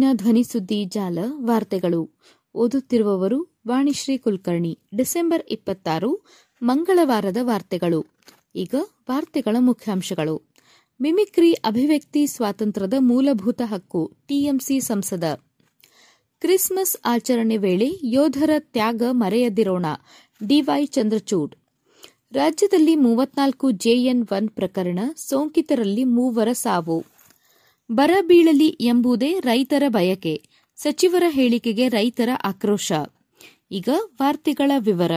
ಇವತ್ತಿನ ಧ್ವನಿಸುದ್ದಿ ಜಾಲ ವಾರ್ತೆಗಳು. ಓದುತ್ತಿರುವವರು ವಾಣಿಶ್ರೀ ಕುಲಕರ್ಣಿ. ಡಿಸೆಂಬರ್ ಇಪ್ಪತ್ತಾರು, ಮಂಗಳವಾರದ ವಾರ್ತೆಗಳು. ಈಗ ವಾರ್ತೆಗಳ ಮುಖ್ಯಾಂಶಗಳು. ಮಿಮಿಕ್ರಿ ಅಭಿವ್ಯಕ್ತಿ ಸ್ವಾತಂತ್ರ್ಯದ ಮೂಲಭೂತ ಹಕ್ಕು, ಟಿಎಂಸಿ ಸಂಸದ. ಕ್ರಿಸ್ಮಸ್ ಆಚರಣೆ ವೇಳೆ ಯೋಧರ ತ್ಯಾಗ ಮರೆಯದಿರೋಣ, ಡಿವೈ ಚಂದ್ರಚೂಡ್. ರಾಜ್ಯದಲ್ಲಿ ಮೂವತ್ನಾಲ್ಕು ಜೆಎನ್ ಒನ್ ಪ್ರಕರಣ ಸೋಂಕಿತರಲ್ಲಿ ಮೂವರ ಸಾವು. ಬರ ಬೀಳಲಿ ಎಂಬುದೇ ರೈತರ ಬಯಕೆ. ಸಚಿವರ ಹೇಳಿಕೆಗೆ ರೈತರ ಆಕ್ರೋಶ. ಈಗ ವಾರ್ತೆಗಳ ವಿವರ.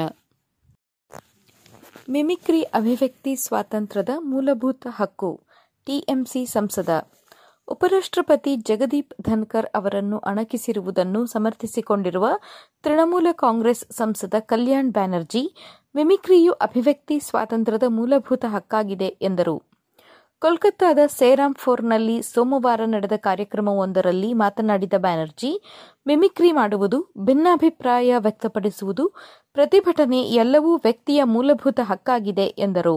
ಮಿಮಿಕ್ರಿ ಅಭಿವ್ಯಕ್ತಿ ಸ್ವಾತಂತ್ರ್ಯದ ಮೂಲಭೂತ ಹಕ್ಕು. ಟಿಎಂಸಿ ಸಂಸದ. ಉಪರಾಷ್ಟ್ರಪತಿ ಜಗದೀಪ್ ಧನ್ಕರ್ ಅವರನ್ನು ಅಣಕಿಸಿರುವುದನ್ನು ಸಮರ್ಥಿಸಿಕೊಂಡಿರುವ ತೃಣಮೂಲ ಕಾಂಗ್ರೆಸ್ ಸಂಸದ ಕಲ್ಯಾಣ್ ಬ್ಯಾನರ್ಜಿ, ಮಿಮಿಕ್ರಿಯು ಅಭಿವ್ಯಕ್ತಿ ಸ್ವಾತಂತ್ರ್ಯದ ಮೂಲಭೂತ ಹಕ್ಕಾಗಿದೆ ಎಂದರು. ಕೋಲ್ಕತ್ತಾದ ಸೇರಾಂಫೋರ್ನಲ್ಲಿ ಸೋಮವಾರ ನಡೆದ ಕಾರ್ಯಕ್ರಮವೊಂದರಲ್ಲಿ ಮಾತನಾಡಿದ ಬ್ಯಾನರ್ಜಿ, ಮಿಮಿಕ್ರಿ ಮಾಡುವುದು, ಭಿನ್ನಾಭಿಪ್ರಾಯ ವ್ಯಕ್ತಪಡಿಸುವುದು, ಪ್ರತಿಭಟನೆ ಎಲ್ಲವೂ ವ್ಯಕ್ತಿಯ ಮೂಲಭೂತ ಹಕ್ಕಾಗಿದೆ ಎಂದರು.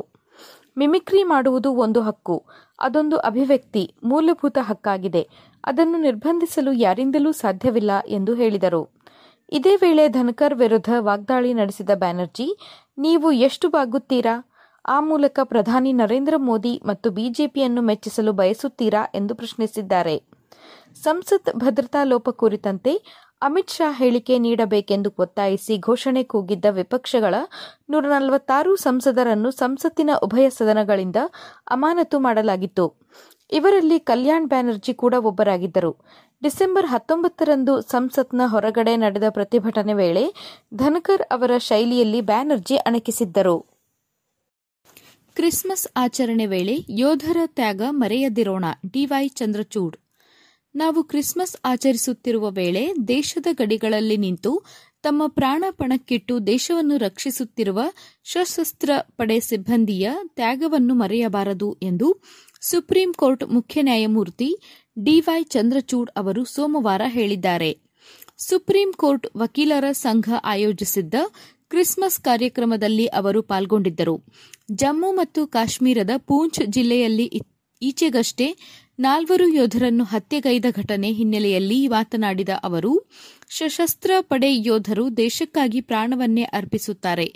ಮಿಮಿಕ್ರಿ ಮಾಡುವುದು ಒಂದು ಹಕ್ಕು, ಅದೊಂದು ಅಭಿವ್ಯಕ್ತಿ, ಮೂಲಭೂತ ಹಕ್ಕಾಗಿದೆ, ಅದನ್ನು ನಿರ್ಬಂಧಿಸಲು ಯಾರಿಂದಲೂ ಸಾಧ್ಯವಿಲ್ಲ ಎಂದು ಹೇಳಿದರು. ಇದೇ ವೇಳೆ ಧನ್ಕರ್ ವಿರುದ್ಧ ವಾಗ್ದಾಳಿ ನಡೆಸಿದ ಬ್ಯಾನರ್ಜಿ, ನೀವು ಎಷ್ಟು ಬಾಗುತ್ತೀರಾ? ಆ ಮೂಲಕ ಪ್ರಧಾನಿ ನರೇಂದ್ರ ಮೋದಿ ಮತ್ತು ಬಿಜೆಪಿಯನ್ನು ಮೆಚ್ಚಿಸಲು ಬಯಸುತ್ತೀರಾ ಎಂದು ಪ್ರಶ್ನಿಸಿದ್ದಾರೆ. ಸಂಸತ್ ಭದ್ರತಾ ಲೋಪ ಕುರಿತಂತೆ ಅಮಿತ್ ಶಾ ಹೇಳಿಕೆ ನೀಡಬೇಕೆಂದು ಒತ್ತಾಯಿಸಿ ಘೋಷಣೆ ಕೂಗಿದ್ದ ವಿಪಕ್ಷಗಳ ನೂರ ನಲವತ್ತಾರು ಸಂಸದರನ್ನು ಸಂಸತ್ತಿನ ಉಭಯ ಸದನಗಳಿಂದ ಅಮಾನತು ಮಾಡಲಾಗಿತ್ತು. ಇವರಲ್ಲಿ ಕಲ್ಯಾಣ್ ಬ್ಯಾನರ್ಜಿ ಕೂಡ ಒಬ್ಬರಾಗಿದ್ದರು. ಡಿಸೆಂಬರ್ ಹತ್ತೊಂಬತ್ತರಂದು ಸಂಸತ್ನ ಹೊರಗಡೆ ನಡೆದ ಪ್ರತಿಭಟನೆ ವೇಳೆ ಧನಕರ್ ಅವರ ಶೈಲಿಯಲ್ಲಿ ಬ್ಯಾನರ್ಜಿ ಅಣಕಿಸಿದ್ದರು. ಕ್ರಿಸ್ಮಸ್ ಆಚರಣೆ ವೇಳೆ ಯೋಧರ ತ್ಯಾಗ ಮರೆಯದಿರೋಣ ಡಿವೈ ಚಂದ್ರಚೂಡ್. ನಾವು ಕ್ರಿಸ್ಮಸ್ ಆಚರಿಸುತ್ತಿರುವ ವೇಳೆ ದೇಶದ ಗಡಿಗಳಲ್ಲಿ ನಿಂತು ತಮ್ಮ ಪ್ರಾಣಪಣಕ್ಕಿಟ್ಟು ದೇಶವನ್ನು ರಕ್ಷಿಸುತ್ತಿರುವ ಸಶಸ್ತ್ರ ಪಡೆ ಸಿಬ್ಬಂದಿಯ ತ್ಯಾಗವನ್ನು ಮರೆಯಬಾರದು ಎಂದು ಸುಪ್ರೀಂ ಕೋರ್ಟ್ ಮುಖ್ಯ ನ್ಯಾಯಮೂರ್ತಿ ಡಿವೈ ಚಂದ್ರಚೂಡ್ ಅವರು ಸೋಮವಾರ ಹೇಳಿದ್ದಾರೆ. ಸುಪ್ರೀಂ ಕೋರ್ಟ್ ವಕೀಲರ ಸಂಘ ಆಯೋಜಿಸಿದ್ದ ಕ್ರಿಸ್ಮಸ್ ಕಾರ್ಯಕ್ರಮದಲ್ಲಿ ಅವರು ಪಾಲ್ಗೊಂಡಿದ್ದರು. ಜಮ್ಮು ಮತ್ತು ಕಾಶ್ಮೀರದ ಪೂಂಚ್ ಜಿಲ್ಲೆಯಲ್ಲಿ ಈಚೆಗಷ್ಟೇ ನಾಲ್ವರು ಯೋಧರನ್ನು ಹತ್ಯೆಗೈದ ಘಟನೆ ಹಿನ್ನೆಲೆಯಲ್ಲಿ ಮಾತನಾಡಿದ ಅವರು, ಸಶಸ್ತ್ರ ಪಡೆ ಯೋಧರು ದೇಶಕ್ಕಾಗಿ ಪ್ರಾಣವನ್ನೇ ಅರ್ಪಿಸುತ್ತಾರೆ.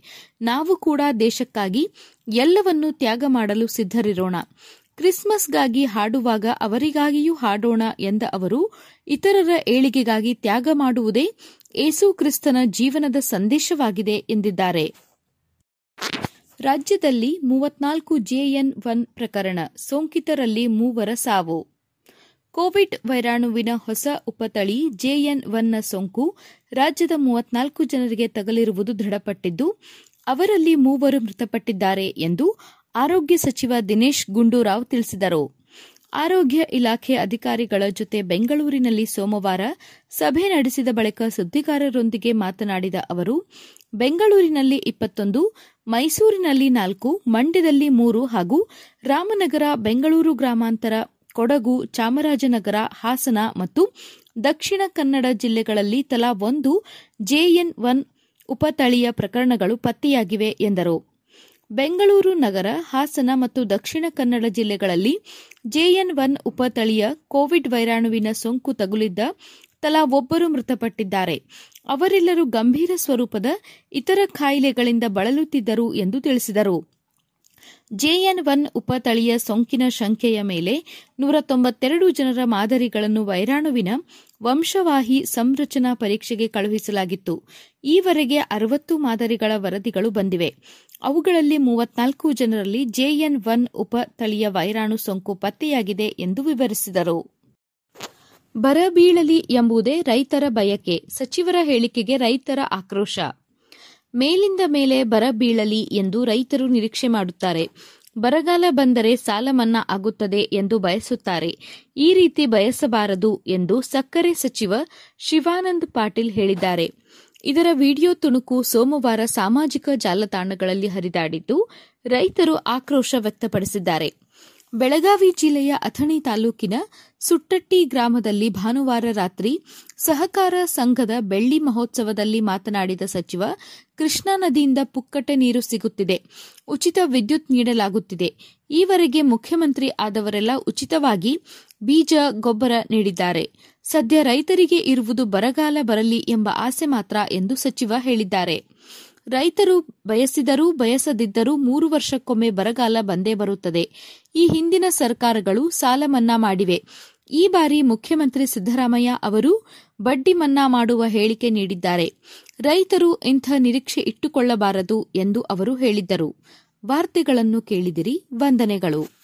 ನಾವು ಕೂಡ ದೇಶಕ್ಕಾಗಿ ಎಲ್ಲವನ್ನೂ ತ್ಯಾಗ ಮಾಡಲು ಸಿದ್ದರಿರೋಣ ಕ್ರಿಸ್ಮಸ್ಗಾಗಿ ಹಾಡುವಾಗ ಅವರಿಗಾಗಿಯೂ ಹಾಡೋಣ ಎಂದ ಅವರು, ಇತರರ ಏಳಿಗೆಗಾಗಿ ತ್ಯಾಗ ಮಾಡುವುದೇ ಏಸು ಕ್ರಿಸ್ತನ ಜೀವನದ ಸಂದೇಶವಾಗಿದೆ ಎಂದಿದ್ದಾರೆ. ರಾಜ್ಯದಲ್ಲಿ ಮೂವತ್ನಾಲ್ಕು ಜೆಎನ್ ಒನ್ ಪ್ರಕರಣ, ಸೋಂಕಿತರಲ್ಲಿ ಮೂವರ ಸಾವು. ಕೋವಿಡ್ ವೈರಾಣುವಿನ ಹೊಸ ಉಪತಳಿ ಜೆಎನ್ ಒನ್ನ ಸೋಂಕು ರಾಜ್ಯದ ಮೂವತ್ನಾಲ್ಕು ಜನರಿಗೆ ತಗಲಿರುವುದು ದೃಢಪಟ್ಟಿದ್ದು, ಅವರಲ್ಲಿ ಮೂವರು ಮೃತಪಟ್ಟಿದ್ದಾರೆ ಎಂದು ಆರೋಗ್ಯ ಸಚಿವ ದಿನೇಶ್ ಗುಂಡೂರಾವ್ ತಿಳಿಸಿದರು. ಆರೋಗ್ಯ ಇಲಾಖೆ ಅಧಿಕಾರಿಗಳ ಜೊತೆ ಬೆಂಗಳೂರಿನಲ್ಲಿ ಸೋಮವಾರ ಸಭೆ ನಡೆಸಿದ ಬಳಿಕ ಸುದ್ದಿಗಾರರೊಂದಿಗೆ ಮಾತನಾಡಿದ ಅವರು, ಬೆಂಗಳೂರಿನಲ್ಲಿ ಇಪ್ಪತ್ತೊಂದು, ಮೈಸೂರಿನಲ್ಲಿ ನಾಲ್ಕು, ಮಂಡ್ಯದಲ್ಲಿ ಮೂರು ಹಾಗೂ ರಾಮನಗರ, ಬೆಂಗಳೂರು ಗ್ರಾಮಾಂತರ, ಕೊಡಗು, ಚಾಮರಾಜನಗರ, ಹಾಸನ ಮತ್ತು ದಕ್ಷಿಣ ಕನ್ನಡ ಜಿಲ್ಲೆಗಳಲ್ಲಿ ತಲಾ ಒಂದು ಜೆಎನ್ ಒನ್ ಉಪತಳಿಯ ಪ್ರಕರಣಗಳು ಪತ್ತೆಯಾಗಿವೆ ಎಂದರು. ಬೆಂಗಳೂರು ನಗರ, ಹಾಸನ ಮತ್ತು ದಕ್ಷಿಣ ಕನ್ನಡ ಜಿಲ್ಲೆಗಳಲ್ಲಿ ಜೆಎನ್ ಒನ್ ಉಪತಳಿಯ ಕೋವಿಡ್ ವೈರಾಣುವಿನ ಸೋಂಕು ತಗುಲಿದ್ದ ತಲಾ ಒಬ್ಬರು ಮೃತಪಟ್ಟಿದ್ದಾರೆ. ಅವರೆಲ್ಲರೂ ಗಂಭೀರ ಸ್ವರೂಪದ ಇತರ ಕಾಯಿಲೆಗಳಿಂದ ಬಳಲುತ್ತಿದ್ದರು ಎಂದು ತಿಳಿಸಿದರು. ಜೆಎನ್ ಒನ್ ಉಪತಳಿಯ ಸೋಂಕಿನ ಶಂಕೆಯ ಮೇಲೆ ನೂರ ತೊಂಬತ್ತೆರಡು ಜನರ ಮಾದರಿಗಳನ್ನು ವೈರಾಣುವಿನ ವಂಶವಾಹಿ ಸಂರಚನಾ ಪರೀಕ್ಷೆಗೆ ಕಳುಹಿಸಲಾಗಿತ್ತು. ಈವರೆಗೆ ಅರವತ್ತು ಮಾದರಿಗಳ ವರದಿಗಳು ಬಂದಿವೆ. ಅವುಗಳಲ್ಲಿ ಮೂವತ್ನಾಲ್ಕು ಜನರಲ್ಲಿ ಜೆಎನ್ ಒನ್ ಉಪ ತಳಿಯ ವೈರಾಣು ಸೋಂಕು ಪತ್ತೆಯಾಗಿದೆ ಎಂದು ವಿವರಿಸಿದರು. ಬರಬೀಳಲಿ ಎಂಬುದೇ ರೈತರ ಬಯಕೆ, ಸಚಿವರ ಹೇಳಿಕೆಗೆ ರೈತರ ಆಕ್ರೋಶ. ಮೇಲಿಂದ ಮೇಲೆ ಬರ ಬೀಳಲಿ ಎಂದು ರೈತರು ನಿರೀಕ್ಷೆ ಮಾಡುತ್ತಾರೆ. ಬರಗಾಲ ಬಂದರೆ ಸಾಲ ಮನ್ನಾ ಆಗುತ್ತದೆ ಎಂದು ಬಯಸುತ್ತಾರೆ. ಈ ರೀತಿ ಬಯಸಬಾರದು ಎಂದು ಸಕ್ಕರೆ ಸಚಿವ ಶಿವಾನಂದ್ ಪಾಟೀಲ್ ಹೇಳಿದ್ದಾರೆ. ಇದರ ವಿಡಿಯೋ ತುಣುಕು ಸೋಮವಾರ ಸಾಮಾಜಿಕ ಜಾಲತಾಣಗಳಲ್ಲಿ ಹರಿದಾಡಿದ್ದು, ರೈತರು ಆಕ್ರೋಶ ವ್ಯಕ್ತಪಡಿಸಿದ್ದಾರೆ. ಬೆಳಗಾವಿ ಜಿಲ್ಲೆಯ ಅಥಣಿ ತಾಲೂಕಿನ ಸುಟ್ಟಟ್ಟಿ ಗ್ರಾಮದಲ್ಲಿ ಭಾನುವಾರ ರಾತ್ರಿ ಸಹಕಾರ ಸಂಘದ ಬೆಳ್ಳಿ ಮಹೋತ್ಸವದಲ್ಲಿ ಮಾತನಾಡಿದ ಸಚಿವ, ಕೃಷ್ಣಾ ನದಿಯಿಂದ ಪುಕ್ಕಟೆ ನೀರು ಸಿಗುತ್ತಿದೆ, ಉಚಿತ ವಿದ್ಯುತ್ ನೀಡಲಾಗುತ್ತಿದೆ. ಈವರೆಗೆ ಮುಖ್ಯಮಂತ್ರಿ ಆದವರೆಲ್ಲ ಉಚಿತವಾಗಿ ಬೀಜ, ಗೊಬ್ಬರ ನೀಡಿದ್ದಾರೆ. ಸದ್ಯ ರೈತರಿಗೆ ಇರುವುದು ಬರಗಾಲ ಬರಲಿ ಎಂಬ ಆಸೆ ಮಾತ್ರ ಎಂದು ಸಚಿವ ಹೇಳಿದ್ದಾರೆ. ರೈತರು ಬಯಸಿದರೂ ಬಯಸದಿದ್ದರೂ ಮೂರು ವರ್ಷಕ್ಕೊಮ್ಮೆ ಬರಗಾಲ ಬಂದೇ ಬರುತ್ತದೆ. ಈ ಹಿಂದಿನ ಸರ್ಕಾರಗಳು ಸಾಲ ಮನ್ನಾ ಮಾಡಿವೆ. ಈ ಬಾರಿ ಮುಖ್ಯಮಂತ್ರಿ ಸಿದ್ದರಾಮಯ್ಯ ಅವರು ಬಡ್ಡಿ ಮನ್ನಾ ಮಾಡುವ ಹೇಳಿಕೆ ನೀಡಿದ್ದಾರೆ. ರೈತರು ಇಂಥ ನಿರೀಕ್ಷೆ ಇಟ್ಟುಕೊಳ್ಳಬಾರದು ಎಂದು ಅವರು ಹೇಳಿದ್ದರು. ವಾರ್ತೆಗಳನ್ನು ಕೇಳಿದಿರಿ, ವಂದನೆಗಳು.